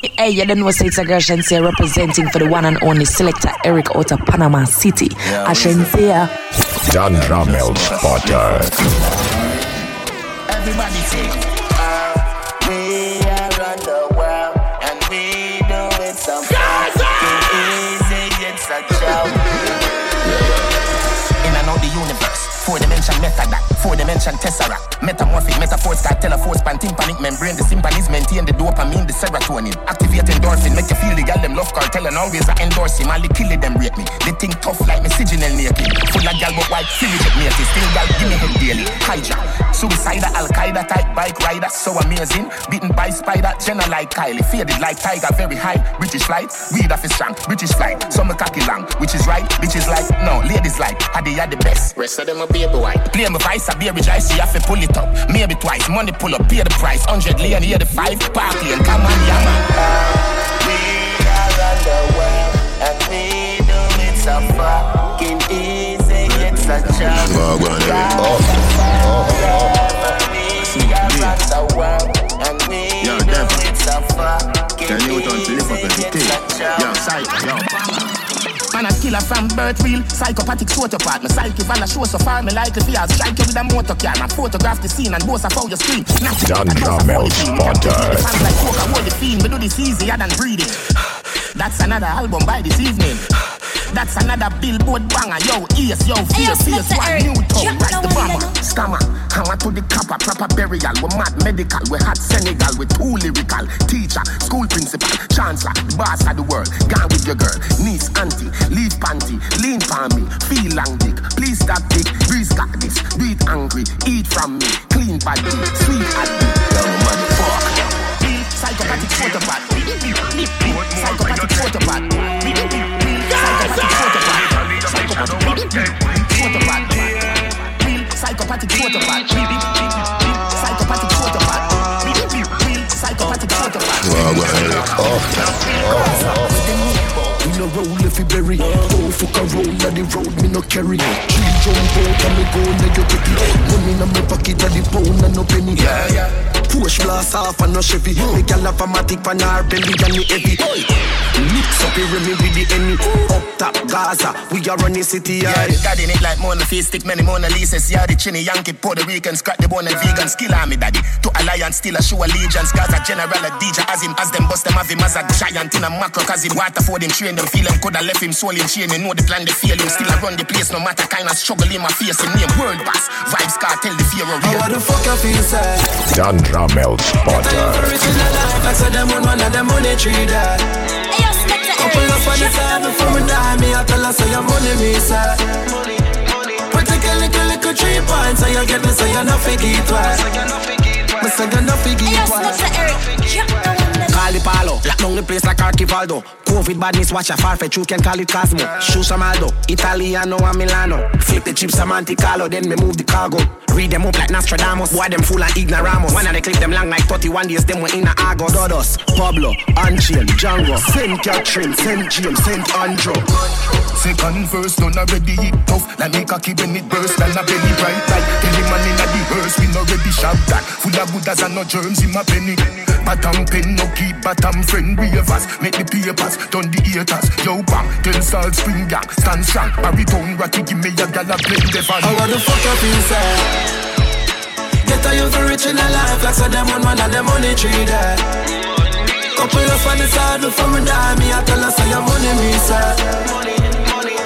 Hey, you don't know say it's a girl Shenseea representing for the one and only selector Eric out of Panama City. Yeah, a Shenseea. Don Ramel Potter. Everybody sing. Uh, we are on the world and we do it so easy, it's a joke. In and out the universe, four dimension method that Four dimension tesseract. Metamorphic metaphors got teleforce pan tympanic membrane. The symphonies maintain the dopamine, the serotonin. Activate endorphin, make you feel the gal them love cartel and always I endorse him. All the kill them rate me. They think tough like me signal naked. Full of gal but white, feel it naked. Still gal give me head daily. Hijack. Suicidal, Al Qaeda type bike rider, so amazing. Beaten by spider, Jenna like Kylie. Faded like tiger, very high. British flight, weed off his strong. British flight, some cocky long. Which is right, bitches like, no, ladies like. How they are the best. Rest of them a baby white. Play my vice, a beer rejoice, you have to pull it up. Maybe twice, money pull up, pay the price. 100 lane, here the five, party and come on, yeah, man. We are on the world, and we do it so fucking easy, it's a job. Oh, oh, oh. We are on the world, and we do it so fucking easy, it's a job. Yo, psych, yo. Man a killer from birth real Psychopathic sociopath My psyche val a show so far Me like the fears Strike you with a motor car I photograph the scene And boast of how you scream. Don Ramel Potter Fans like hold the fiend Me do this easier than breathing. That's another album by this evening that's another billboard banger. Yo, ears, yo, fierce, fierce, one new tone. Like the bomber. Scammer, hammer to the copper, proper burial. We mad medical, we hot Senegal, we too lyrical. Teacher, school principal, chancellor, boss of the world. Gone with your girl, niece, auntie, leave panty, lean for me, feel long dick. Please stop dick, breeze got this, do it angry, eat from me, clean body, sweet addict. Yo, motherfucker. Psychopathic photopath. Psychopathic photopath. Psychopathic psychopathic psychopathic psychopathic We no roll if we bury. Don't fuck a roll on the road, me no carry. Three jump out and me go negative. Money in my pocket, and the and no penny. Yeah, yeah. Push blast off and no Chevy. Me gal have a matic pan her belly and me heavy. Mix up here me with the enemy. Up top Gaza, we are running city yard. Yeah, got in it like Mona Face, stick many Mona Lisa's. Yeah, the Chinny Yankee, Puerto Rican, scratch the bone and vegan. Skill army daddy. To alliance, still a show allegiance. Gaza general a DJ as him, as them bust them have him as a giant in a macro. Cause him water for them, train them, feel him. Coulda left him soul in chain. You know the plan, they feel him. Still I run the place, no matter kind of struggle in my face. Him name world boss. Vibes cartel, the fear of real. How the fuck I feel, sir? Don Ramel Potter. Couple up on the side before me die Me I tell her say your money me sir But take a little little three points So you get me so you not figure it twice Me say you not figure it twice Call the palo, lock down the place like Archivaldo. Covid badness, watch a far fetch, you can call it Cosmo. Shoe Samaldo, Italiano and Milano. Flip the chips, some Carlo, then me move the cargo. Read them up like Nostradamus, boy them full and ignoramos. One of they clip them long like 31 days, them we in a Argos. Dodos, Pablo, Anchiel, Django, Saint Catherine, Saint James, Saint Andrew. Second verse, done already hit tough. Like a kid when it burst, and a belly bright like Tell the man in the hearse, we no ready shout that. Full of Buddhas and no germs in my penny. Bottom pen, no keep bottom friend ravers. Make the papers, done the haters. Yo bang, ten salt spring gang, stand strong. Baritone ratty, give me a gala blend the van. How the fuck up inside? Get a you for rich in a life like so them on one of them money tree there. Couple of on the side before me die, me I tell her say your money me sir.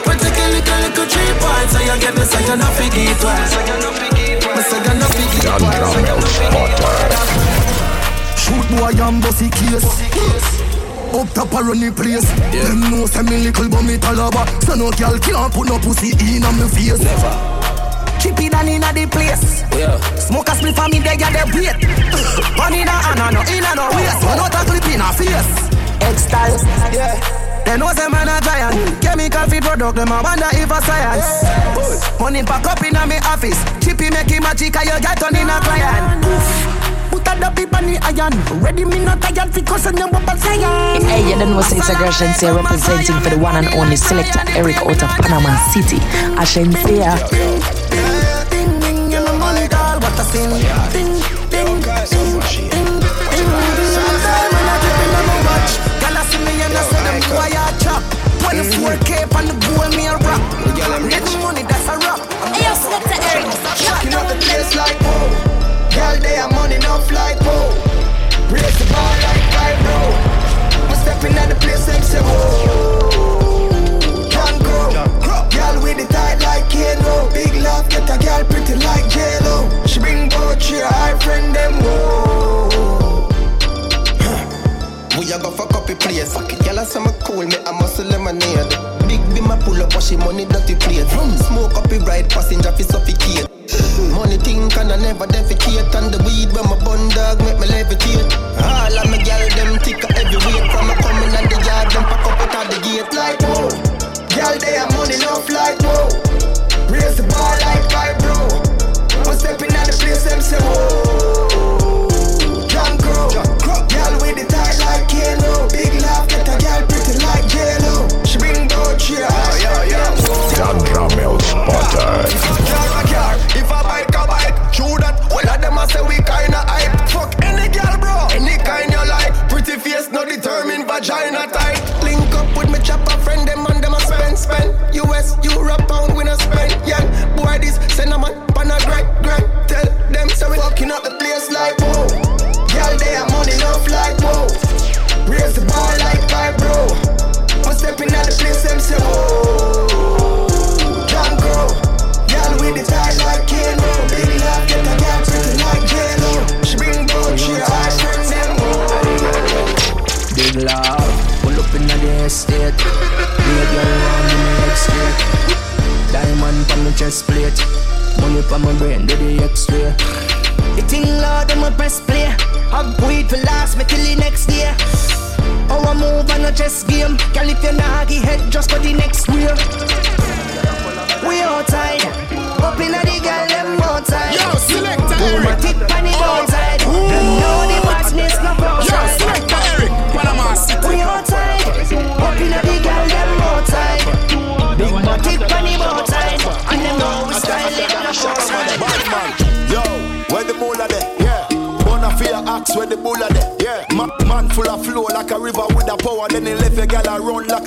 But take a little little three points, so you get me so you not forget twice. Me say you not forget twice. Shoot boy and bossy case. Up top a runny place. Yeah. Them know say me little but me talaba. So no girl can't put no pussy in on me face. Never. Chippy down inna the place. Yeah. Smoke a spliff for me, they get the weight. One inna hand, no inna no waist. One out a clip in a face. X-style, yeah. They know say man a giant. Chemical feed product, them a wonder if a science. Money pack up inna me office. Chippy make him a chica, you get on in a client put a dopey on the iron. Ready me not tired because I'm number one Hey, you don't know it's a girl Agreshensia representing for the one and only selector Eric out of Panama City. a Shenseea. Ding ding, give me money, girl, what a sin. Ding ding, ding ding. When I see me and I say them boy chop 24k on the goal me eye pretty like yellow. She bring both to your eye friend them. Whoa. Huh. We a go for copy place. Fuck it, y'all a summer cool. Me a muscle lemonade. Big be my pull up, wash money dirty plate. From smoke up, ride passenger fi suffocate. Hmm. Money think and I never defecate And the weed when my bun dog make me levitate All of my gal them thicker every week From a coming at the yard them pack up out of the gate like whoa Gal they have money enough like say whoa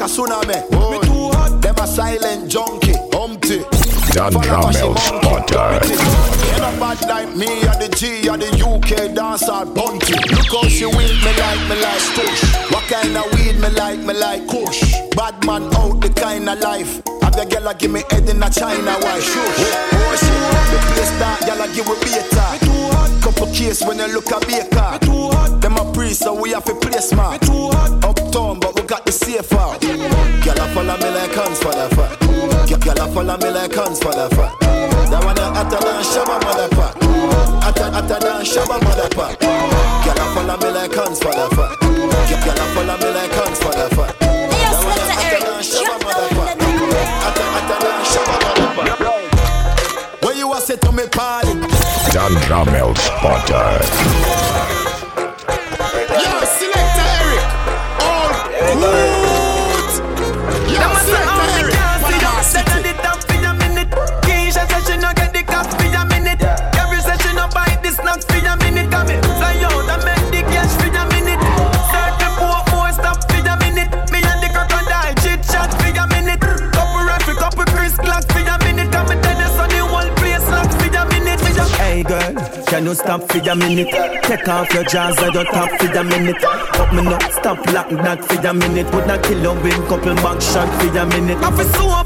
a like a. Me too hot, them a silent junkie, humpty. Dan Follow Ramel my Spotter. Ain't no bad like me or the G or the UK dancer bunty. Look how she weed me like me like Kush. What kind of weed me like me like Kush? Bad man out the kind of life. Have the girl a give me head in a China white shush. Oh shit, the place that girl a give we beta. Me too hot. Couple case when you look a baker. Me too hot. Them a priest so we have to place man. Me too hot. Uptown but we got the safe out. Girl a follow me like hands for the fat. Girl a follow me like hands for the fat. That one a hotter than Shabba motherfucker. Hotter, hotter than Shabba motherfucker. Girl a follow me like hands for the fat. Girl a follow me like hands for the fat. That one a hotter than Shabba motherfucker. When you a say to me party, Dan Ramel Spotter. Can you stop for a minute? Take off your and your top for a minute. Up me up, stop lock that for a minute. Would not kill you with couple back shot for a minute. I feel so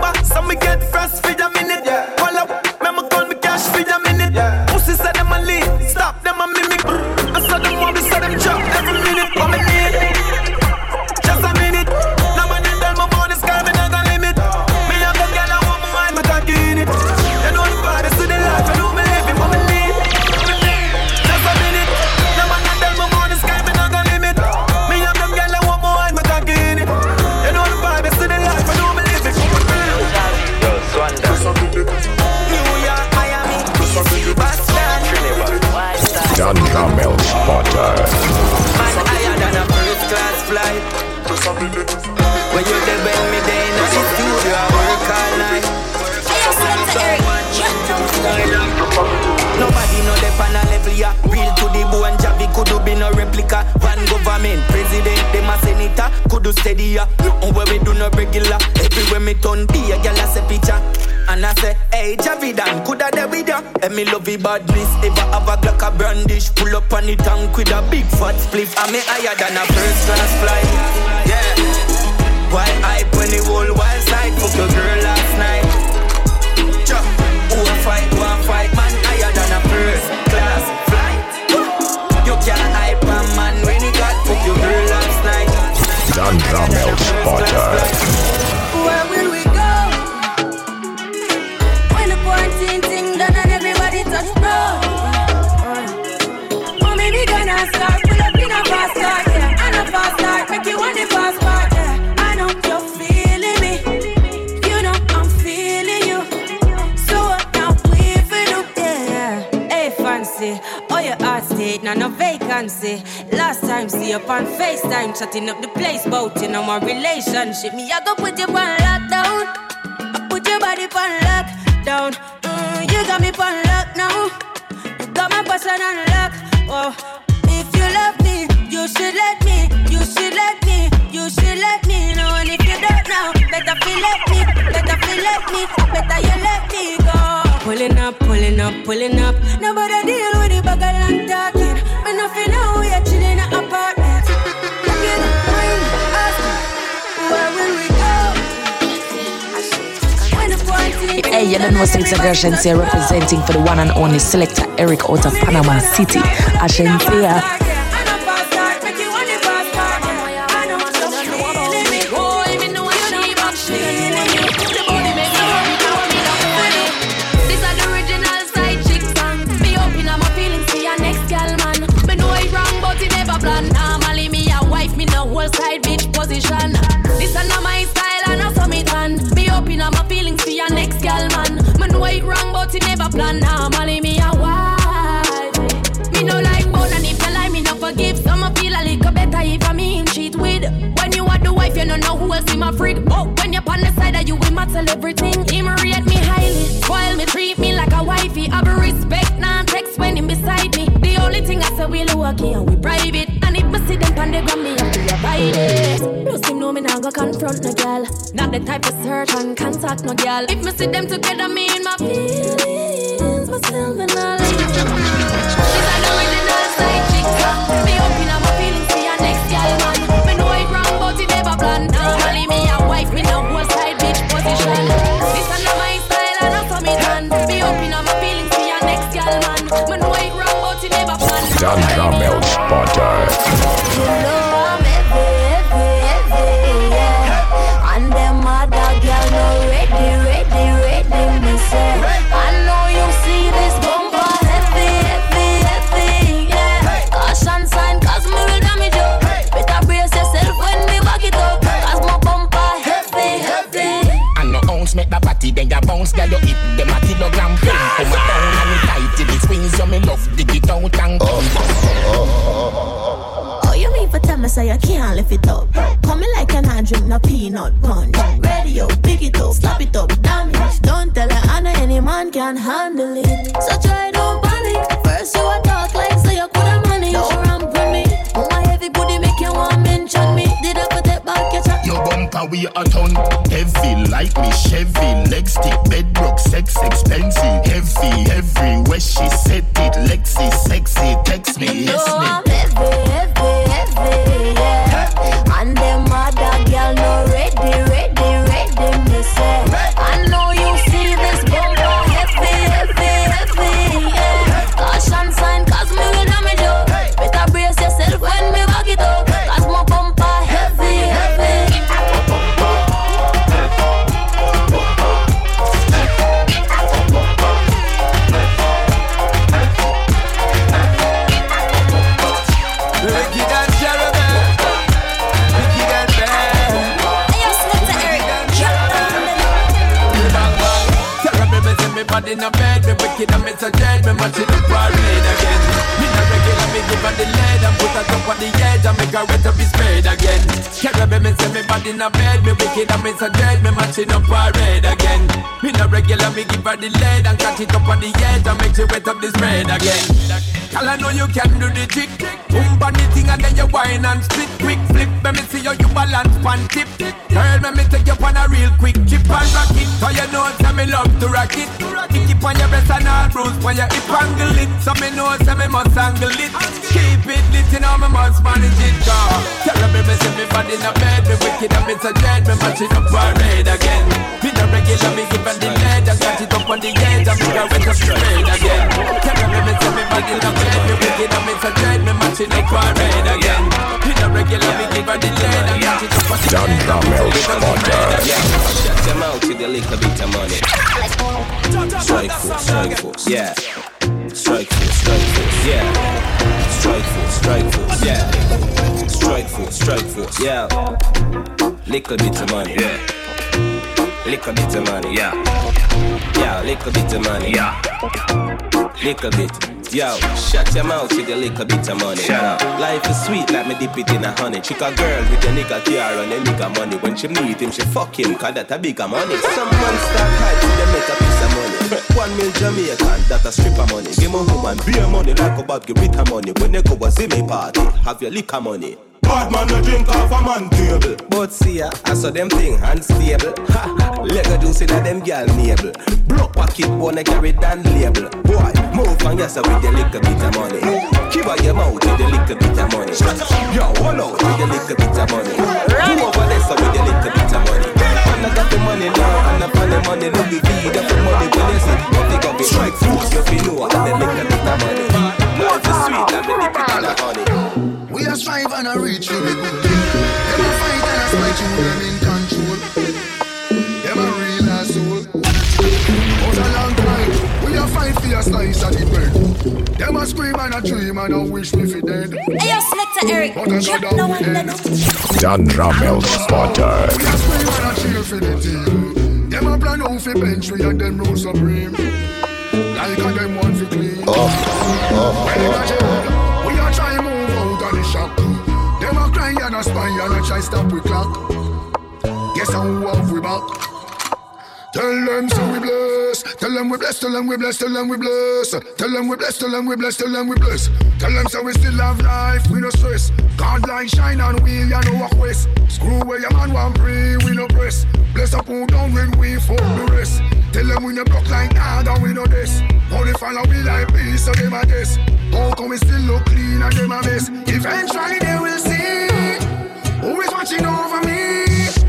Quarantine thing done and everybody touch bro. Oh, maybe gonna start. Pull up in a fast car, yeah. And a fast car, Make you want the fast part, yeah. I know you're feeling me. You know I'm feeling you. So what now we finna do, yeah. Hey, fancy. Oh, your heart state, now no vacancy. Last time, see up on FaceTime, chatting up the place, about you know my relationship. Me, I go put you on lockdown. I put your body on lockdown. You got me on lock now. You got my person on. Oh, if you love me, you should let me. You should let me. You should let me know. And if you don't know, better feel let me. Better feel let me. Better you let me go. Pulling up, pulling up, pulling up. Nobody deal with you don't know say it's a girl Shenseea representing for the one and only selector Eric out of Panama City. A but never plan. Normally me a wife. Me no like bone and if you like me no forgive. Some feel a little better if I mean cheat with. When you are the wife, you don't know who else in my freak. But when you're on the side of you, might tell everything. Him rate me highly, spoil me, treat me like a wifey. I be respect, non text when him beside me. The only thing I say we low key and we private. On the ground, me me go confront no girl. Not the type of search and contact no girl. If me see them together, me in my feelings, but still me. She's an original side chick. Open up my feelings your next man. Me know but it never me a wife, side bitch position. This my style and I done. Open up my feelings your next man. Me know but it never Jamel Spotter. Drink no peanut punch. Radio, pick it up, slap it up, damage. Don't tell her know any man can handle it. So try don't panic. First you a talk like so you coulda manage. Don't ramp with me. Oh my heavy booty make you want mention me. Did I put that back your chat? Your bumper we a ton heavy like me Chevy leg stick bedrock sex expensive heavy everywhere she said it Lexi sexy text me yes me her on the edge and make her wet up his spade again. Terrible, me see me body in a bed. Me wicked and me so dead. Me match it up parade again. Me no regular, me give her the lead and catch it up on the edge and make she wet up the spade again. Girl, I know you can do the trick. Boom on the thing and then you whine and split quick flip. Let me see how you balance pan tip. Girl, let me take you on a real quick chip and rock it. So you know say me love to rock it. It on your breast and all bruise on you hip angle it. So me know say me must angle it. Keep it lit, you know me must manage it. Girl, tell me me see me body in a bed. Me wicked and me so dead. Me match it up parade again. Me no regular, me her the lead and got it up on the edge make her wet up the spade again. Tell me me see me body in a bed. Me wicked and me so dead. Me match it up parade again. Me no regular, me give her the lead and got it up on the Dan edge. Jamel Shut them out with a little bit of money. Strike force, strike force, yeah. Strike force, strike force, yeah. Strike force, strike force, yeah. Strike force, strike force, yeah. Little bit of money, yeah. Little bit of money, yeah. Yeah, little bit of money, yeah. Little bit. Yo, shut your mouth with a little bit of money. Shut up. Life is sweet like me dip it in a honey. Chick a girl with a nigga car and a nigga money. When she meet him, she fuck him, cause that a bigger money. Some man start hype them make a piece of money. One mil Jamaican, that a strip of money. Give me woman, beer money like a Bob, give a money. When they go a see me party, have your liquor money. Bad man no drink off a man table. But see ya, I saw them thing unstable. Ha, Lego juice inna them gal navel. Block pocket wanna carry down label. Boy, move on yourself with the little bit of money. Keep out your mouth with the little bit of money. Yo, hold out with the little bit of money. Move over there so with the little bit of money. And I got the money now, and I find the money. Look at me, that's the money when you see. Don't think of it. Strike force, you feel know, and the little bit and a reach for the good thing. Them a fight and a spite you, them in control. Them a real asshole. Out a long time, we a fight for a slice of the bread. Them a scream and a dream and a wish me fi dead. Hey, yo, Selector Eric. But I Check no down one with then. them. Spotter. We a scream and a cheer for the team. Them a plan out fi bench we and them rule supreme. Like a them want fi clean. Oh, oh, oh. When it a joke, and a spy and a try stop we clock. Guess how off we back. Tell them so we bless. Tell them we bless. Tell them we bless. Tell them we bless. Tell them we bless. Tell them we bless. Tell them we bless. Tell them so we still have life. We no stress. God like shine on we ya no walk west. Screw where your man want pray. We no press. Bless up who down when we fuck the rest. Tell them we no block like God and we no this. Only follow we like peace so them a this. How come we still look clean and them a mess? Eventually they will see who is watching over me.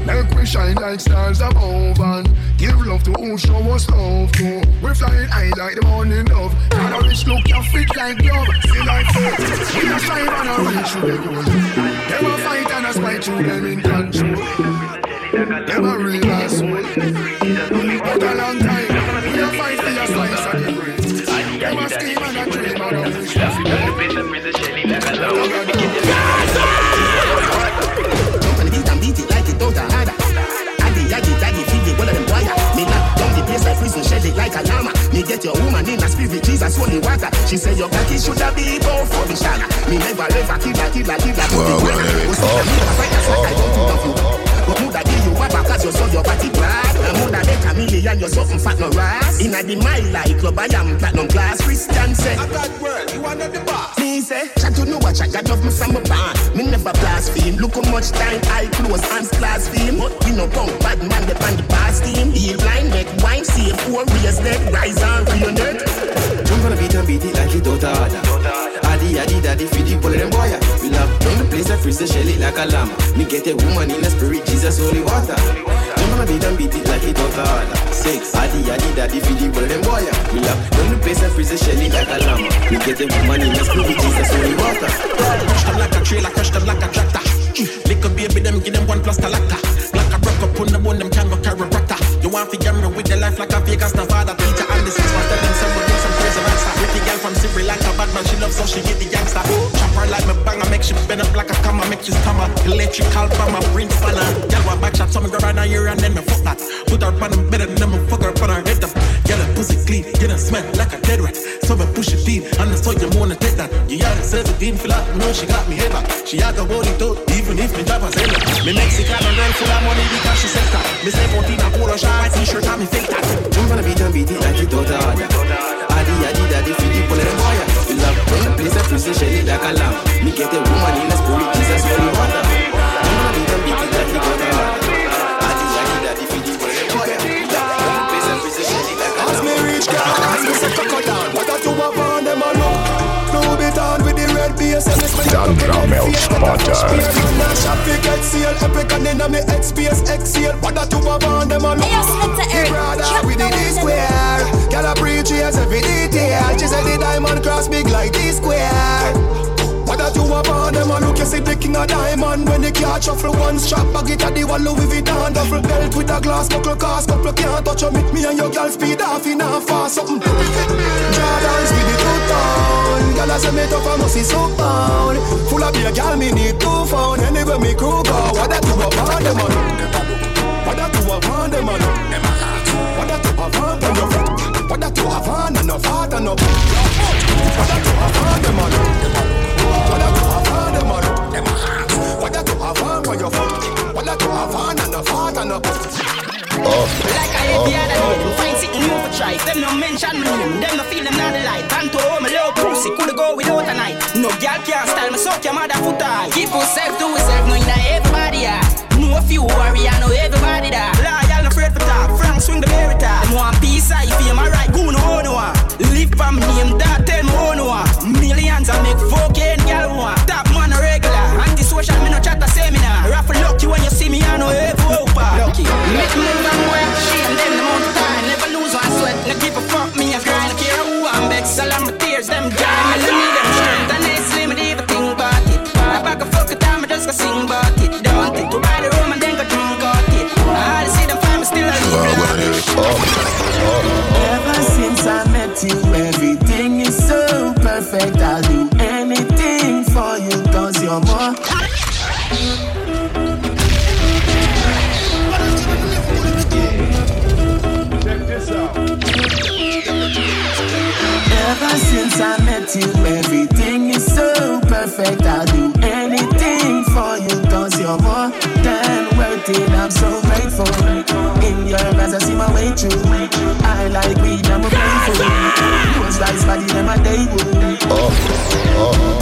Make we shine like stars above and give love to who show us love to. We flying high like the morning dove. And a rich look can fit like glove. See like. We a strive and a reach to the goal. Them a fight and a spite to them in control. Them a real asshole. But a long time. We a fight for your slice of the bread. Them a scheme and a dream and a wish. Spirit, holy water. She say your cocky shoulda be born for the shana. Me never ever kill a kill a kill a put it where. Oh, see, me a fight a fight, I don't do nothing. But muda give you back cause you saw your body glad. And muda make a million, you something fat no ras. In a the mile like club, I am platinum glass. Christian say, I got word, you are not the boss. me say, chat to know what I got love me from my band. Me never blaspheme. Look how much time I close hands blaspheme. But we no punk bad man the on the past team. Heal blind neck, wine safe, four raise neck, rise and reunite. Jump on the beat and beat it like it don't order. Addy, addy, daddy, feed the bullet them boy. We love down the place and freeze the shell it like a llama. Me get a woman in the spirit, Jesus holy water. Jump on the beat and beat it like it don't order. Six, addy, addy, daddy, feed the bullet them boy. We love down the place and freeze the shell it like a llama. Me get a woman in the spirit, Jesus holy water. Crush them like a trailer, crush them like a tractor. Mm. Little baby, them give them one plus lacquer. Like a broke up on the bone, them can go rata. You want to gamble with the life like a Vegas Nevada teacher and the six one tell some do some crazy answer. With the girl from Sri Lanka, bad man, she loves so she get the youngster. Chop her like me banger, make she bend up like a camera, make she stammer. Electrical bomber, bring spanner. Girl want back shot, so me grab her in her ear and then me fuck that. Put her on them better than me fuck her on her head up. Get her pussy clean, get her smell like a dead rat. So me push it deep, and so you wanna take that. You young 17, feel like no, she got me head back. She a go hold it even if me drop a zero. Me Mexican and girl full of money because she said. Me say 14 a polo shirt, white t-shirt, and me fake that. On the beat and beat it like it don't order. Addy, addy, daddy, feed the bullet them boy. We love and freeze the shell it like a llama. Me get a woman in the spirit, Now shop fi get seal, epic and inna me headspace exhale. What a two up on them a. Hey, yo, Selector The Eric. brother Check with the no D one then. square. Girl a appreciate every detail. She said the diamond cross big like D square. What a two up on them a look, you see the king of diamond. When the car shuffle one strap, bag it at the wall Louis Vuitton. Duffel belt with a glass buckle cast Couple can't touch you, me and your girl speed off in a fast something. Jordans with the two town Girl I say me tough, I must see so pound Full of beer, girl me need two phone. Anywhere me crew go, what that two up on them a look. What a two up on them a look. What a two up on them a look. What a two up on them a look What a two up on a look that to have fun and a fart and a Like I hate the other day, we find sitting over try. Them no mention me name, them no feel them not the light. And to home, a little pussy, coulda go without a night. No girl can't style me, suck your mother foot high. Keep yourself to yourself, knowing that everybody are. Know a few warrior, know everybody that. No afraid for talk. Frank swing the merit Them want peace, I feel my right, go no no one. Live for me name, that tell me oh no one. Millions I make fucking girl one. Top man a regular, anti-social, me no chat a seminar. Raffle lucky when you see me, I know every opa. Lucky, make move and work, shame them the amount of time. Never lose you, everything is so perfect. I'll do anything for you, cause you're more than worth it. I'm so grateful. In your eyes, I see my way through. I like weed, I'm a playful. Those lies, body, them a day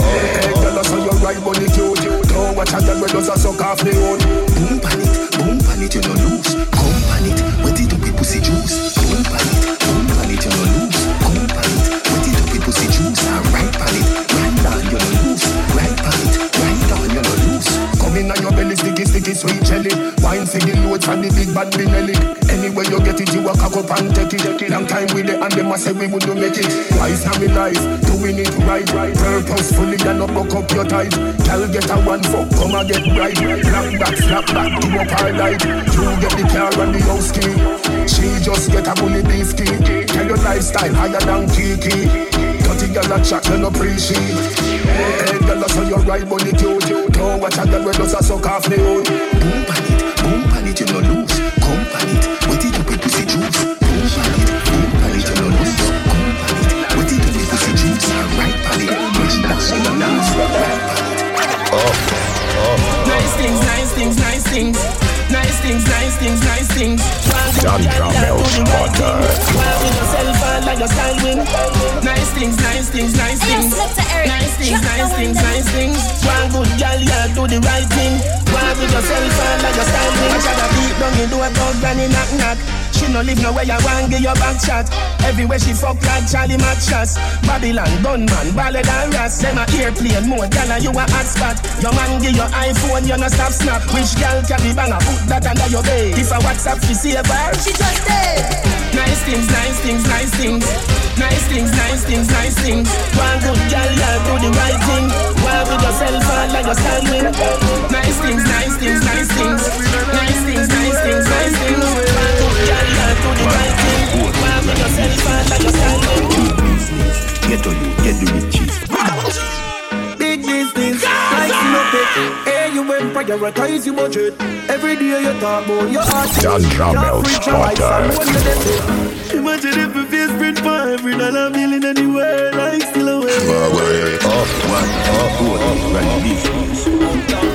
Hey, girl, I saw you right bunny cute. Don't watch a girl when does a suck off the own. Boom pan it, boom pan it, you no lose. Come pan it, wet it up with pussy juice. Sweet jelly. Wine for loads from the big bad Benelli. Anywhere you get it, you a cock up and take it. Long time with it, and them a say we wouldn't make it. Wise now me life, doing it right. Purposefully, and not buck up your ties. Girl get a one fuck, come and get right. Black back, snap back, do up our light. You get the car and the house key. She just get a bully beef key. Tell your lifestyle higher than Kiki. Dirty girl a chat, you no appreciate. Hey, girl, that's how you ride money cute. Don't watch a girl when does a suck off the hood. Boom pan it, boom pan it, you no lose. Come pan it, wet it up with pussy juice. Boom pan it, boom pan it, you no lose. Come pan it, wet it up with pussy juice. Right pan it, push that shit on dance. Right pan it. Nice things, nice things, nice things. Nice things, nice things, nice things. Sandra Mel Spotter. While with yourself and like your style win. Nice things, nice things, nice things. Nice things, nice things, nice things. One good girl, yeah, do the right thing. While with yourself and like your style win. I try to beat down you do a dog granny knock knock. She no live nowhere you want give your back shot. Everywhere she fuck like Charlie Mac shots. Babylon, gunman, ballad and ras. Them a airplane mode, and you a hot spot. Your man give your iPhone, you no stop snap. Which girl carry banger, put that under your bed. If I WhatsApp, she save her. She just dead. Nice things, nice things, nice things. Nice things, nice things, nice things. One good girl, yeah, do the right thing. While with yourself and like your standing. Get to you, get the riches. Big business, nice enough it. Hey, you went prioritize your budget. Every day you talk about your heart. Sandra Mel Spotter. Imagine if we face print for every dollar bill in the world, I still away. Off one, off one, run business.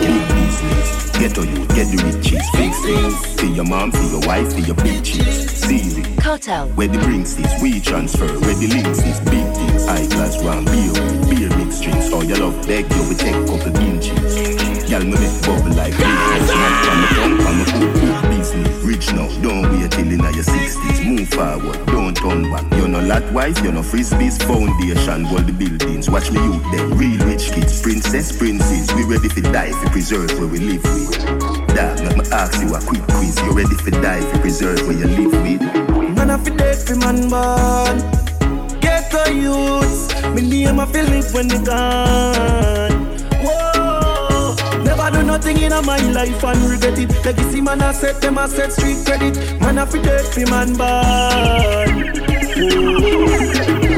Big business. Get to you, get the riches. Big things. For your mom, for your wife, for your bitches. See it. Cartel. Where the drinks is, we transfer. Where the links is, big things. High class round beer, beer mix drinks. All your love beg you, we take couple inches. Y'all me make bubble like big house. Man, from the tongue, from the food, big business. Rich now, don't wait till in your 60s. Move forward, don't turn back. You're no lot wise, you're no frisbees. Foundation, all the buildings. Watch me youth them, real rich kids. Princess, princes, we ready for die, for preserve where we live with. Dog, let me ask you a quick quiz. You ready for die, for preserve where you live with? Man, I feel dead for man born. Get the youths. Me name I feel when they gone. Whoa. Never do nothing in my life and regret it. Legacy man I set them I set street credit. Man I feel dead for man born.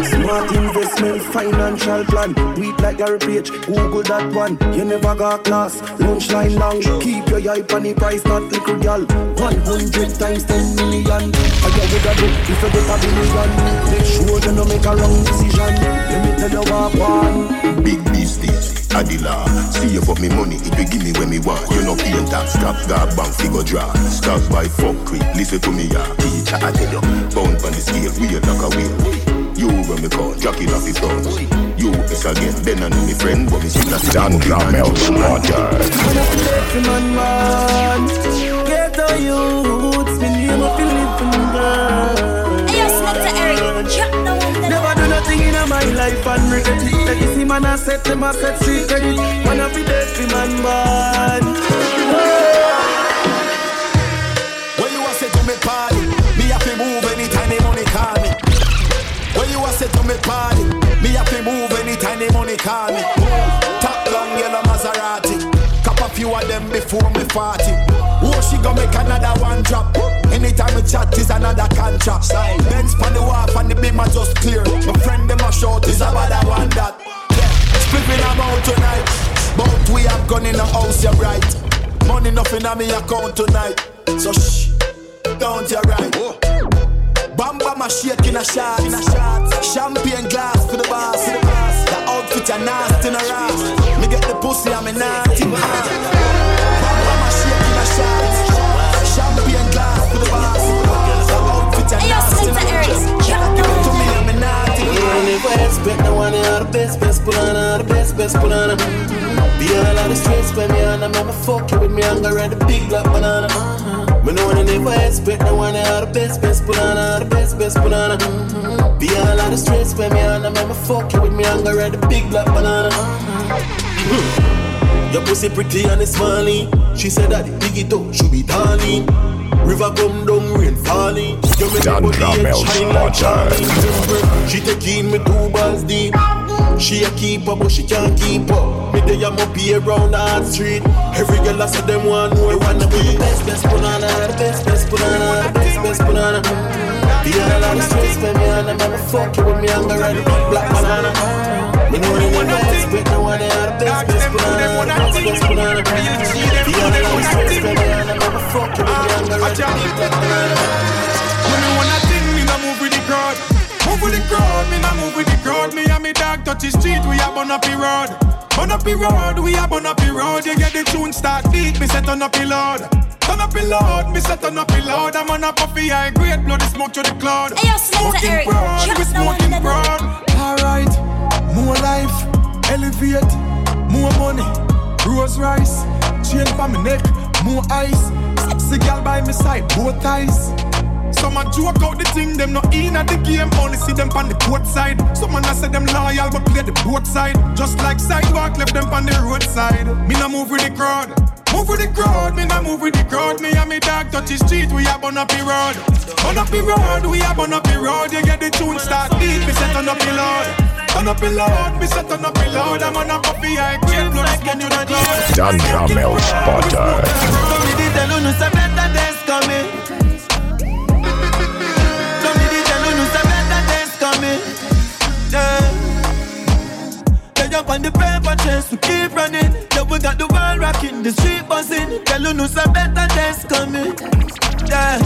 Smart investment, financial plan. Tweet like Larry Page, Google that one. You never got class, lunch line long. Keep your eye on the price, not little girl. 100 times 10 million. I get with a do if you get a billion. Make sure you no make a wrong decision. Let me tell you what one. Big business. a the law. Save up me money, it will give me when me want. You know paying tax, stop God bank figure draw. Stop by fuck quick, listen to me ya. Teacher I tell you, bound on the scale, real like a wheel. You when me call, Jackie off his guns. You is again, then I know me friend, but me see that Dan Camel Spotter. man, man. Get the youths, me name up in living girl. Hey, yo, Selector Eric, drop the one that Never do nothing in my life and regret it. Like you see, man, I set them, I set street credit. Man, I be dead for man, man. Call me. Top long yellow Maserati, cop a few of them before me party. Oh, she gonna make another one drop. Anytime we chat is another contract. Benz pan the wharf and the beam are just clear. My friend them a short is about that one that. Yeah, spliffing about tonight. But we have gone in the house, you're right. Money nothing on me account tonight. So shh, don't you right. Bam bam a shake in a shot. Champagne glass for the boss. The outfit a nasty in a ras. Me get the pussy I'm a naughty man. Bam bam a shake in a shot. Champagne glass for the boss. The outfit a Hey, yo, nasty in a Selector Eric, ras. drop the Give it to one me I'm a naughty You man. never expect no one out the best, best put on the best, best put on Be all of the stress when me on, I'm fuck you with me, I'm gonna ride the big black banana. Me know I never expect no one out the best, best put on the best, best put on Be all of the stress when me on, I'm fuck you with me, I'm gonna ride the big black banana. Mm-hmm. Your pussy pretty and it's smiling. She said that the biggie toe should be darling. River come down, rain falling. You make me body shine like She take in me two balls deep. She a keeper, but she can't keep up. Me day I'm up here round the hard street. Every girl I saw them want know I wanna be the best, best banana, the best, best banana, the best, best banana. Be all of the stress for me and I'm gonna fuck you with me. I'm gonna ride the black banana. Me know they never expect no one to have the best, best banana, the best, best banana. Be all of the stress for me and I'm gonna fuck you with me. I'm gonna ride the black banana. When me wanna thing, me nah move with the crowd. Move with the crowd, me nah move with the crowd. Me and me dog touch the street, we a burn up the road. Burn up the road, we a burn up the road. You get the tune start beat, me say turn up the load. Turn up the load, me say turn up the load. I'm on a puffy high grade, blood the smoke to the cloud. Hey, yo, Smoking broad, we smoking broad. Alright, more life, elevate, more money, rose rice, chain for my neck, more ice. Sexy girl by my side, both eyes. Some a joke out the thing, them not in at the game, only see them on the court side. Some man a say them loyal, but play the both side. Just like sidewalk, left them on the roadside. Me nah move with the crowd. Move with the crowd, me nah move with the crowd. Me and me dog touch the street, we a burn up the road. Burn up the road, we a burn up the road. You get the tune start beat, me say turn up the load. Turn up the load, me say turn up the load. I'm on a puffy high grade, blood smoke to the cloud. Dan Camel Spotter. So me did tell you no say better days coming. Coming. Yeah. They jump on the paper chase, we keep running. Yeah, we got the world rocking, the street buzzing. Tell you no say better days coming. Yeah.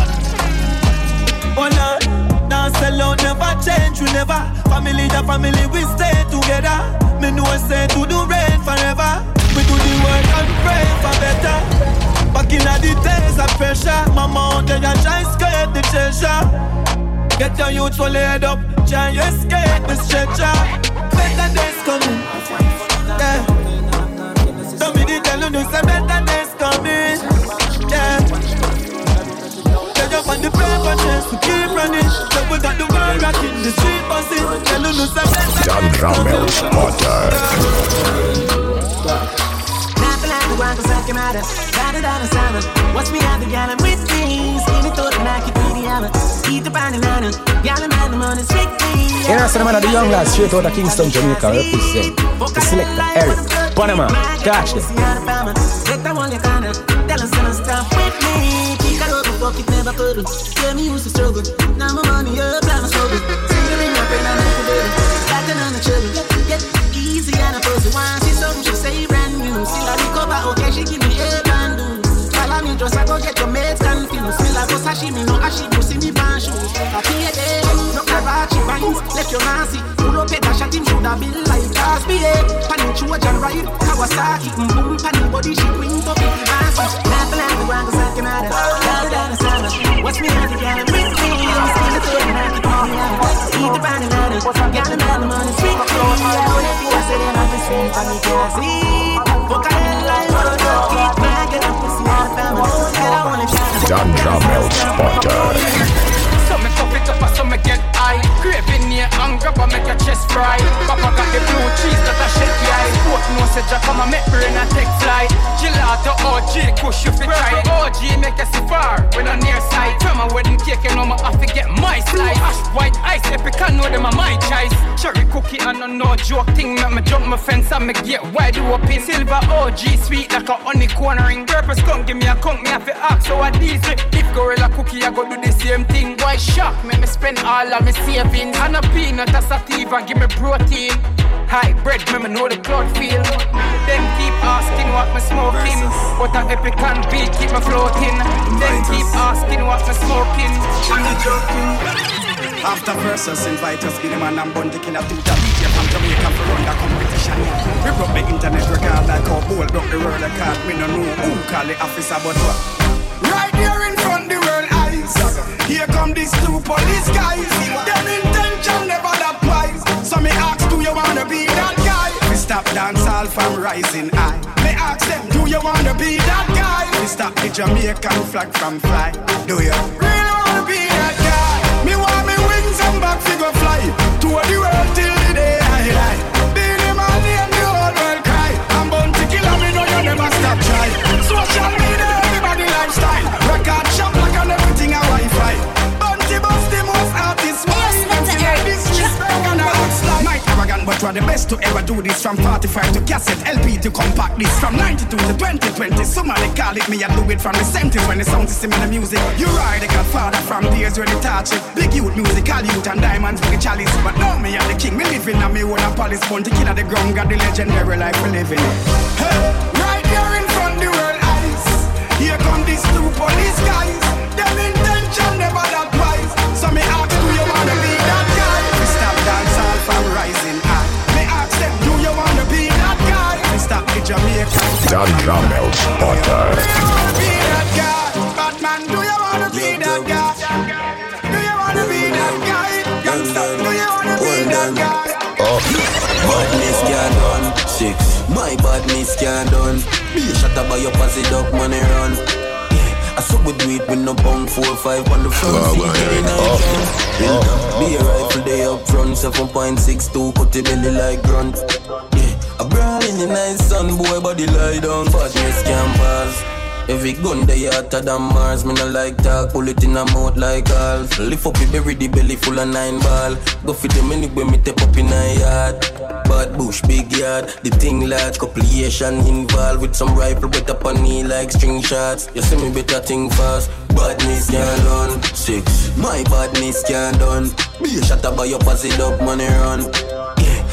Oh Lord, now sell out, never change, we never. Family to family, we stay together. Me know say to the rain forever. We do the work and pray for better. Back in the days of pressure, mama out there and try escape the treasure. Get your youth full head up, try you escape the stretcher. Better days coming, yeah. Don't be the tell you no say better days coming, yeah. Get up on the paper chase, we keep running. So we got the world rocking, the street buzzing. Tell you say better Dan days Camel Spotter. Laughing like the one cause I came out of Riding down the summer Watch me have the gallon with me Skinny thought and I keep eating yama Eat the banana Gallon man the money strictly You know, so the of the young lads straight out of Kingston, Jamaica represent the selector Eric Panama. Catch them. Take that one you kinda uh, Tell us some stuff with me. Kick it over, fuck it, never could. Tell me used to struggle. Now my money up, like my struggle Single in my brain, I make it better Got on the trouble Get easy and a pussy Once see something, she say brand new. Still I me a just go get your mates confused. Smell like go sashimi, no ashibu, see me pan shoes. Feel it, no Karachi vines, left your nasty. Pull up it, dash at him, should have been like Cosby, eh. Pan Trojan ride, Kawasaki, boom, pan body, she bring to 50 massy. Laugh, laugh, the ground, cause I can matter. Down, down, summer. Watch me as a gal, with me. Skin the foot, and I keep on me out. Eat the banana, got another money, sweet. I know that you are sitting on the street, but me can't see. Fuck, I didn't like, but Don't keep high. Craving near hunger, but make your chest fry. Papa got the blue cheese that I shake the eye. Court no say Jack, come and make brain and take flight. Gelato OG, push you fit try. OG make us far when I'm near sight. From my wedding cake, you know me have to get my slice. Ash white ice, epic, I know them are my choice. Cherry cookie and a no joke thing. Make me jump my fence and me get wide open. Silver OG, sweet like a honey cornering. Purpose come give me a conk, me have to ask. So I diesel. If gorilla thing. Why shock me? Me spend all of me savings. And a peanut, a sativa, give me protein. High bread, me, me know the cloud feel. Them keep asking what me smoking. What a epic and beat keep me floating. Them keep asking what me smoking. I'm not joking. After versus, invite us, be the man and bun taking a two to DJ from Jamaica for run the competition. We broke the internet record like how Bolt broke the world record. We no know who call the officer, but what? Right here Come these two police guys. Their intention never that wise. So me ask, do you wanna be that guy? We stop dance all from rising high. Me ask them, do you wanna be that guy? We stop the Jamaican flag from fly. Do you really wanna be that guy? Me want me wings and back figure fly. To the world till the day I die. Be the man name the whole world cry. I'm born to kill and me know you never stop try. Social media, everybody lifestyle. Record shop like on everything a Wi-Fi. Arrogant, but we're the best to ever do this. From 45 to cassette, LP to compact this. From 92 to 2020. Somebody call it me, I do it from the 70s when the sound system in the music. You are the godfather from days when they touch it. Big youth music, all youth and diamonds for the chalice. But now me and the king, me living on me own a palace. Born to kill at the ground, got the legendary life we living. Hey, right here in front the world eyes. Here come these two police guys. Them be that guy? Batman, do you wanna be that guy? Do you wanna be that guy? Do you wanna be a good one? Badness can't done. Six. My badness can't done. Be shot by your pussy dog money run. Yeah, I saw we do it with no bong four five on the front Wow, seat. Oh. Build up. Be a rifle day up front. Seven point six two. Cut the belly like grunt. A brawl in the nice sun. Boy body lie down. Badness can't pass. Every gun they hotter than Mars, me no like talk, pull it in a mouth like half. Lift up the berry, the belly full of nine ball. Go for them anyway, me tap up in a yard. Bad bush, big yard, the thing large, couple Asian involved with some rifle, but up on like string shots. You see me better think fast. Badness can't done. Six, my badness can't done. Be a shot by your pussy up, money run.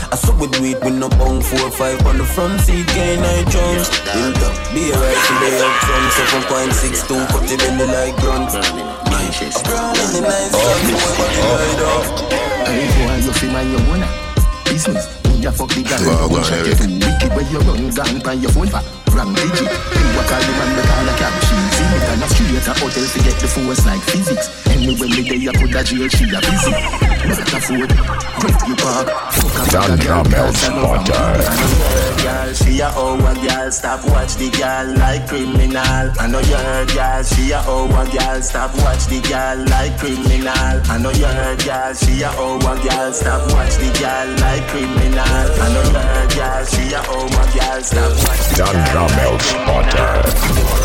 Yeah, I saw we do it with no bong four five on the front seat, gain I jump. Build up, be a rifle day up front, seven point six two, cut the belly like grunt. A oh, brown in the nice sun, boy, body light up. Hey boy, you feel mind your own business. You fuck the girl, Wow, you wow, check Eric. it too wicked where you run down by your phone for wrong digit. You walk all the man with all a cab, she see me and a straight a hotel to get the force like physics. Anyway, me day I put a jail, she a busy. Not a food, great you park. Fuck a Ganja Melt Spotter. girl, she a over girl, stop watch the girl like criminal. I know you girl, she a over girl, stop watch the girl like criminal. I know you girl, she a over girl, stop watch the girl like criminal. I know you girl, she a over girl, stop watch the Ganja Melt Spotter.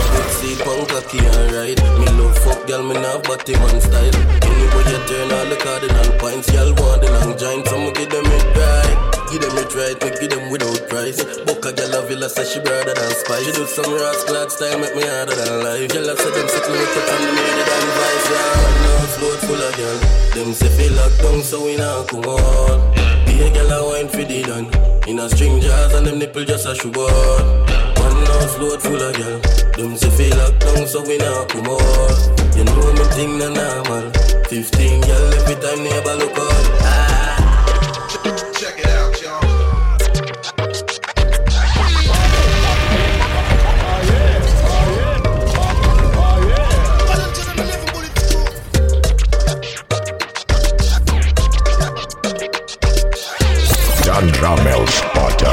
See punk cocky alright. Me love fuck girl, me not body man style. Anyway you turn all the cardinal points, y'all want the long joint, so me give them it right. Give them it right, me give them without price. Book a girl a villa, say she brother than spice. She do some ras clad style, make me harder than life. Girl a say them sitting with it on the made than vice. Yeah, no float full of girl. Them say feel locked down, so we not come on. Be a girl a wine for the done. In a string jazz and them nipple just a shoe on. One house load full of girl. Them say feel locked down, so we not come out. You know me thing na normal. Fifteen girl every time neighbor look out. Ah. Check it out, y'all. John Ramel Spotter.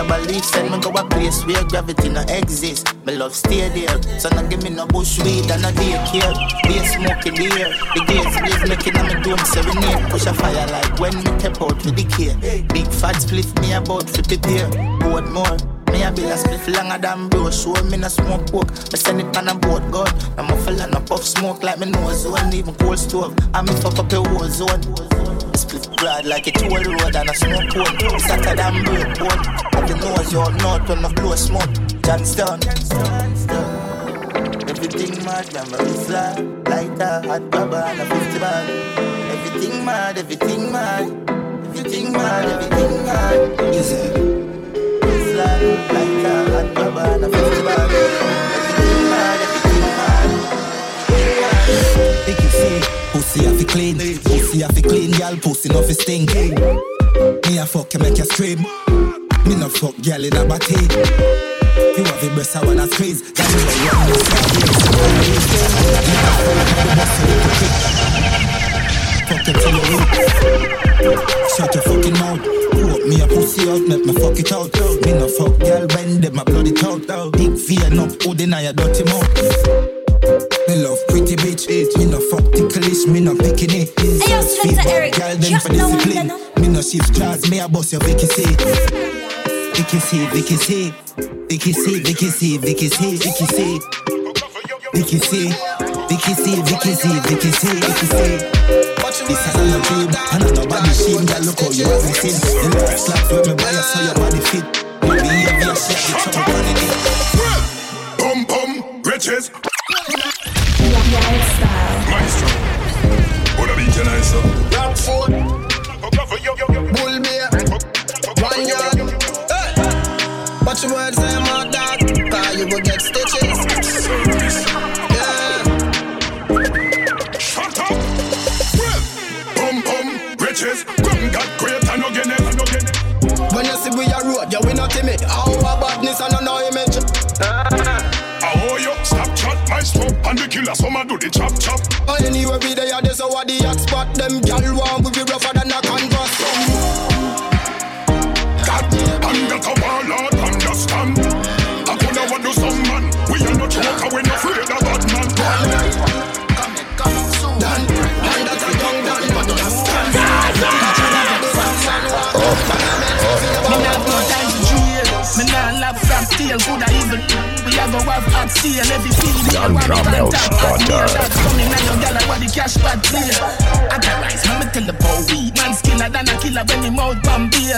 With grab leaf, send me go a place where gravity no exist. Me love stay there, so no give me no bush weed and no daycare. Be smoke in the gates blaze making a me dome serenade. Push a fire like when me tap out for the care. Big fat split me about to prepare. Board more. Me a bill a split longer than bro. Show me no smoke pork. Me send it on a boat God. I'm a fella no puff smoke like me nose zone. Even cold stove. I me fuck up a war zone. Split broad like a toll road and a smoke pole. It's hotter than break pole. At the nose you north when I blow smoke. Johnstown. Everything mad, memory fly. Lighter, hot baba and a 50 bag. Everything mad, everything mad. Everything mad, everything mad. You say? Like You see, pussy have to clean, pussy have to clean, y'all pussy no fi stink. Me a fuck you make you scream, me no fuck girl in a body. You have your breast, I wanna squeeze. That's what you want, that's what you have to fuck your breast, you can kick. Fuck until you weak. Shut your fucking mouth out. Me a pussy out, make me fuck it out. Me no fuck girl when them a bloody it out. Big vein up, who deny a dirty mouth? Me love pretty bitch. Me no fuck ticklish, me no picking it. Hey, yo, Spencer Eric. Girl, them for discipline. Me no shift jazz, me a boss your Vicky C. Vicky C, Vicky C. Vicky C, Vicky C, Vicky C, Vicky C. Vicky C, Vicky C, Vicky C, Vicky C, Vicky C. This is all a dream, and I'm nobody shame. Girl, look how you have me seen. The love slap when me buy you, so your body fit. Me behavior, she have the trouble running it. Bum bum, riches. Maestro. What a beat you nice, sir. Rock foot. Bull bear. One yard. Hey. Watch your words, I'm a dog. Cause you will get the chop chop. And anywhere we there, there's a what the hot spot. Them gal want Go have hot steel every feed. John Ramel Spotter. Coming now, your girl, I want the cash bad clear. Otherwise, me tell the boy, man skiller than a killer when him out pan bail.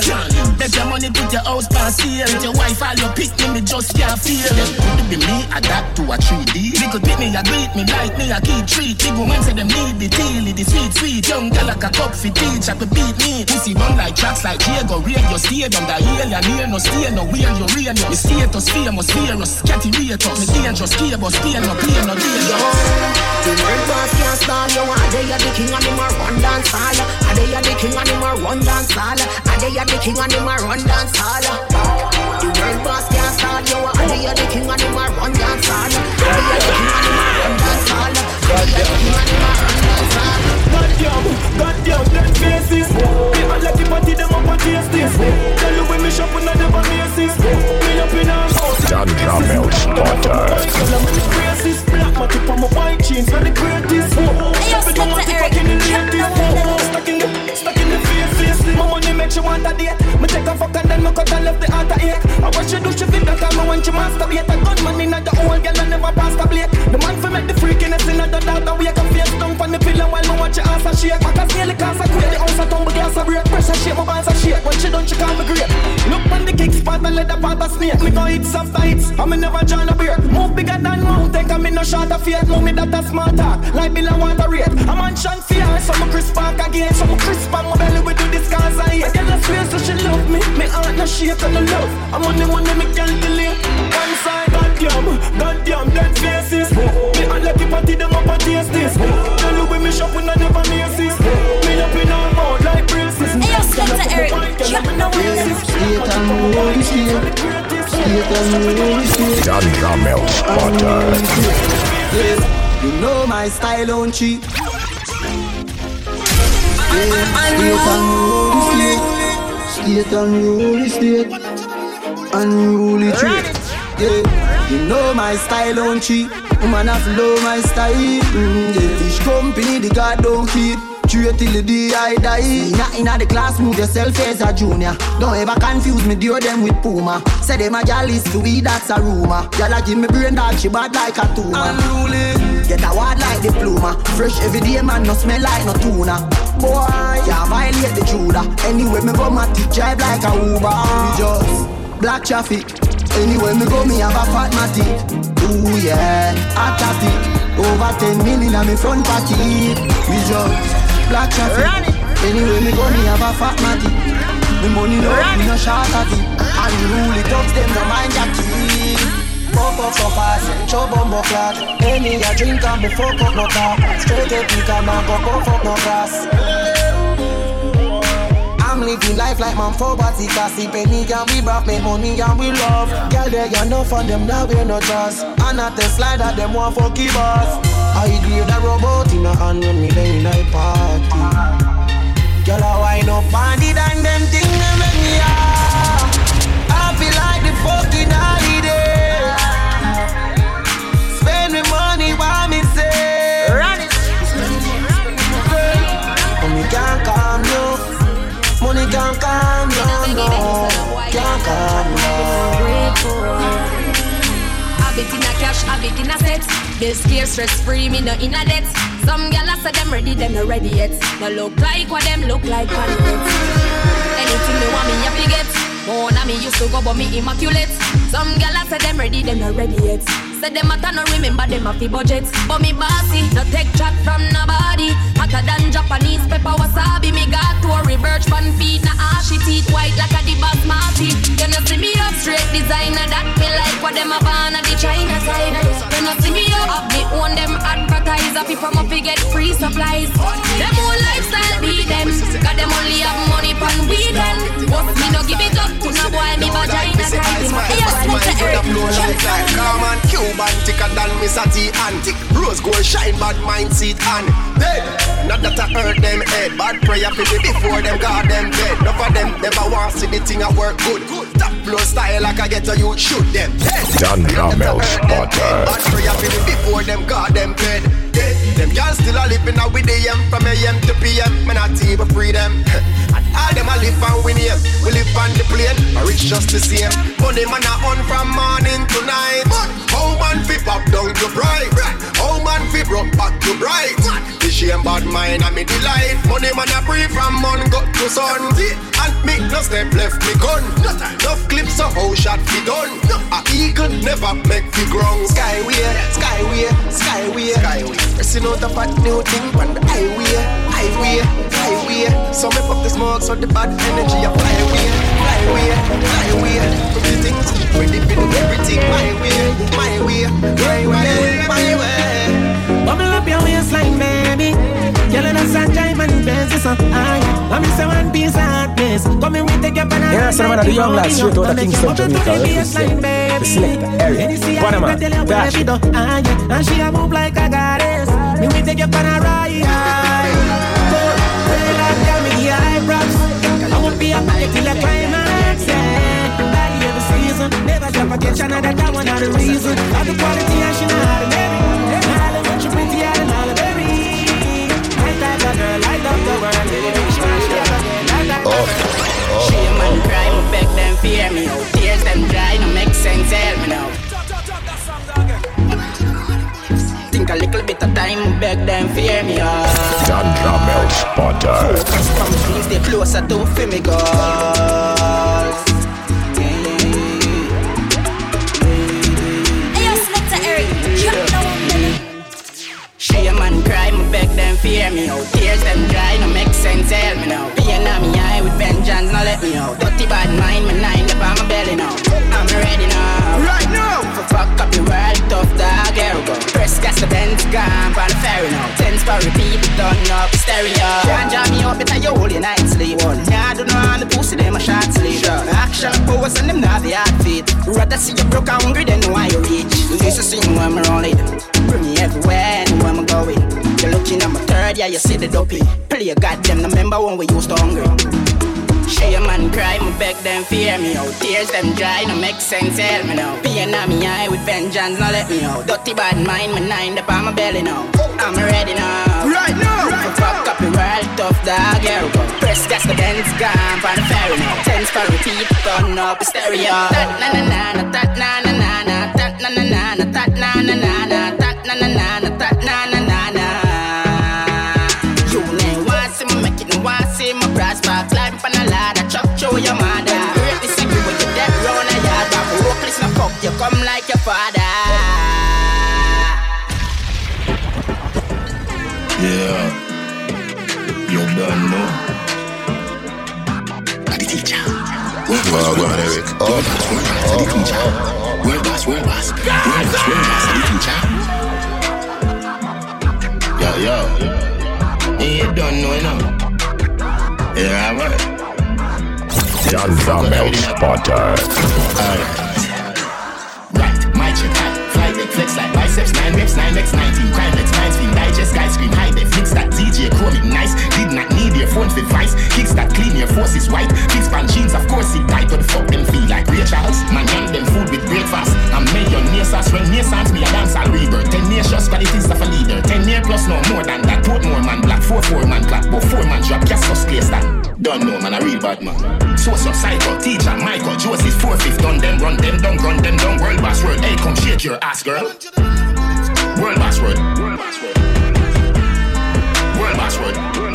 Bet your money, put your house sale. With your wife, all your pick me, me just can't feel. Could be me, adapt to a 3D. Me could beat me, I greet me, like me, I keep treat. Big woman say them need the deal, the sweet, sweet. Young girl like a cup for teach, I could beat me. Pussy run like tracks like Diego, radio stadium. The alien here, no stay, no wear, you real. Me status, famous, virus, catty rate up. Me dangerous, cable, stay, no play, no deal. The world boss can't stall you. Are a the king and him a run dance hall? Are a the king and him a run dance hall? Are a the king and him a run dance hall? The world boss can't stall you. Are they the king and him a run dance hall? Are they the king and him a run dance hall? Are they the king and him a run dance hall? Goddamn, goddamn, them faces. People like the party, them up and chase this. Tell you when me shop on a never basis. Me up in a house. John Ramel Spotter. Braces, black my tip my white jeans, and the greatest. Shop it on my tip, the latest. Stuck in the, stuck in the faces. You want a date. Me take a fuck and then me cut and left the heart a ache. I watch you do she feel that time I want you masturbate. A gunman in the old girl and never pass the blade. The man for make the freakiness in the daughter wake up face down on the pillow while me watch your ass a shake. I can feel the cars a quake. The house a tumble, gas a break. Pressure shake, my balls a shake. When she done, she call me great. Look on the kick spot, and let the part a snake. Me go hits after hits, I me never join a beer. Move bigger than mountain, come in no short of fear. Know me that a smart talk, like Bill and water rate. A mansion fear, so me crisp back again. So me crisp on my belly, we do this cause I hate. Girl, I swear, so she love me. Me heart no shake on the love. I'm on the one that me can't delay. One side, goddamn, goddamn, dead faces. Me and lucky party, them up and taste this. Tell you when me shop when I never miss this. Me up in our mouth like braces. Hey, yo, Skelter Eric, drop no words. State and holy state. State and holy state. John Ramel Spotter. Yeah, you know my style on cheap. Yeah, state and holy state. State holy state. Unruly trait. Yeah, you know my style on cheap. Woman have low my style. Mm, yeah, fish company the God don't keep. Straight till the day I die. Inna inna the class, move yourself as a junior. Don't ever confuse me, deal them with Puma. Say them a gal is to weed, that's a rumor. Gyal a give me brain dog, she bad like a tumor. Unruly, get a word like diploma. Fresh every day, man, no smell like no tuna. Boy, yeah, violate the Judah. Anyway, me go my teeth drive like a Uber. We just black traffic. Anyway, me go, me have a fat matic. Ooh yeah, hot traffic. Over 10 million on me front pocket. We just black traffic. Anyway, me go, me have a fat matic. Me money no, me no short of it. And the rule it up, them no mind your key. Pop up so fast, show bumbo clock. Any a drink and me fuck up no talk. Straight up, pick a man go go fuck no grass. I'm living life like man for body Cassie penny and we brave make money and we love Girl there you know for them now we no trust And not the slide that them want for keep us I grade a robot in a hand when me day in a party Girl I wind up on the and them thing them make me ah money while me say Run it Money can't calm you Money can't calm down, no Can't calm down Habit in a cash, habit in a set. Bills clear, stress free, me no in a debt. Some gyal a say them ready, them no ready yet. No look like what them look like panic. Anything they want me, happy get. More than me used to go, but me immaculate. Some gyal a say them ready, them no ready yet. Say them matter no remember them a fi budget. But me bossy, no take chat from nobody. Hotter than Japanese pepper wasabi. Me got to a reverse fan feet, na ashy teeth white like a the basmati. You see me up straight designer that me like what them a at the China side. You see me up, me own them advertiser. People fi get free supplies. Them whole lifestyle be them. Got them only have money pan weekend. But me no give it up to no boy me vagina tight. Yes, Mr. Eric. Come on, Cuban thicker than Miss Ati antique. Rose gold shine, bad mind seat and dead. Not that I hurt them head, bad prayer for me before them got them dead. Enough of them never want to see the thing I work good. Top flow style like I get a youth shoot them dead. John Ramel Spotter. Bad prayer for me before them got them dead. Them girls still a living out with the AM from AM to PM. Man, I even free them. And all them a live and win here. We live on the plane, I reach just the same. Money man a on from morning to night. But how man fi pop down to bright? How man fi broke back to bright? The shame bad mind and me delight. Money man a free from mon go to sun. And me no step left me gun. Enough clips of how shot fi done. A eagle never make fi ground. Skyway, skyway, skyway, skyway. Pressing out a fat new thing on the highway, highway, highway. So me fuck the smoke, so the bad energy a fly away, fly away, fly away. Pretty things, ready for do everything my way, my way, my way, my way. Bubble up your waistline, baby. Girl, that's a diamond dance, so high. I'm just a ah, one piece of hotness. Come in with the gap and Yeah, son of the young lads, straight out of Kingston, Jamaica, represent the selector, Eric, Panama, Dash. Ah, and she a move like a goddess. Me we take you on a ride. I won't be a pocket till I climax. Yeah, body every season. Never drop a catch another. That one not the reason. All the quality and she know how to marry. All of what you pretty and all of baby. Light like a girl, light up the world. Baby, she want she ever get light like a girl. Shame and crime, beg them fear me out. Tears them dry, no make sense, help me now. think a little bit of time, beg them fear me up. John Jamel Spotter. Come please stay closer to me girls. Shame and cry, me beg them fear me out. Tears them dry, no make sense, help me now. Pain on me eye with vengeance, no let me out. Dirty bad mind, me nine up on my belly now. I'm ready now. Right now! For fuck up the world, tough dog, here we go. Press gas, the Benz gone, for the ferry now. Ten for repeat, done up, stereo. Can't jam me up, a you hold your night sleep. One, yeah, I don't know on the pussy, them a short sleep. Action pose and them not the hard feet. Rather see you broke hungry than why you reach. Listen, sing when me roll it. Bring me everywhere, anywhere I'm going. You're looking at my third, yeah, you see the dopey. Play a goddamn, remember when we used to hungry. Shame and cry, me beg them fear me out. Tears them dry, no make sense, help me now. Pain on me eye with vengeance, no let me out. Dirty bad mind, me nine up on my belly now. I'm ready now. Right now. Right fuck up the world, tough dog, here we go. Press gas, the Benz gone, for the ferry now. Tens for repeat, turn up the stereo. Tat na na na na, tat na na na na, tat na na na na, tat na na na na, tat na na na na, tat na na na na. Oh, The teacher. World boss, world boss. World boss, world boss. The teacher. Yo, yo. You don't know, you know. Yeah, right. John Jamel Spotter. Alright. Right, my check high. Fly big flex like biceps, 9 reps, 9 x 19. Crime X, 9 speed, digest, guy scream high def. That DJ chrome nice. Did not need your phone for vice. Kicks that clean, your force is white. Fix pan jeans, of course, it tight. But fuck them feel like Ray Charles. Man, hand them food with breakfast. I'm mayonnaise sauce when naissance me a dance all rebirth. 10 nations qualities of a leader. 10 year plus no more than that. Put more man black, 4 4 man clap. But 4 man drop, gas us case that. Don't know, man, a real bad man. Source of psycho, teacher, Michael, Joseph, 4 5th, done them, run them, don't run them, don't world boss world. Hey, come shake your ass, girl password.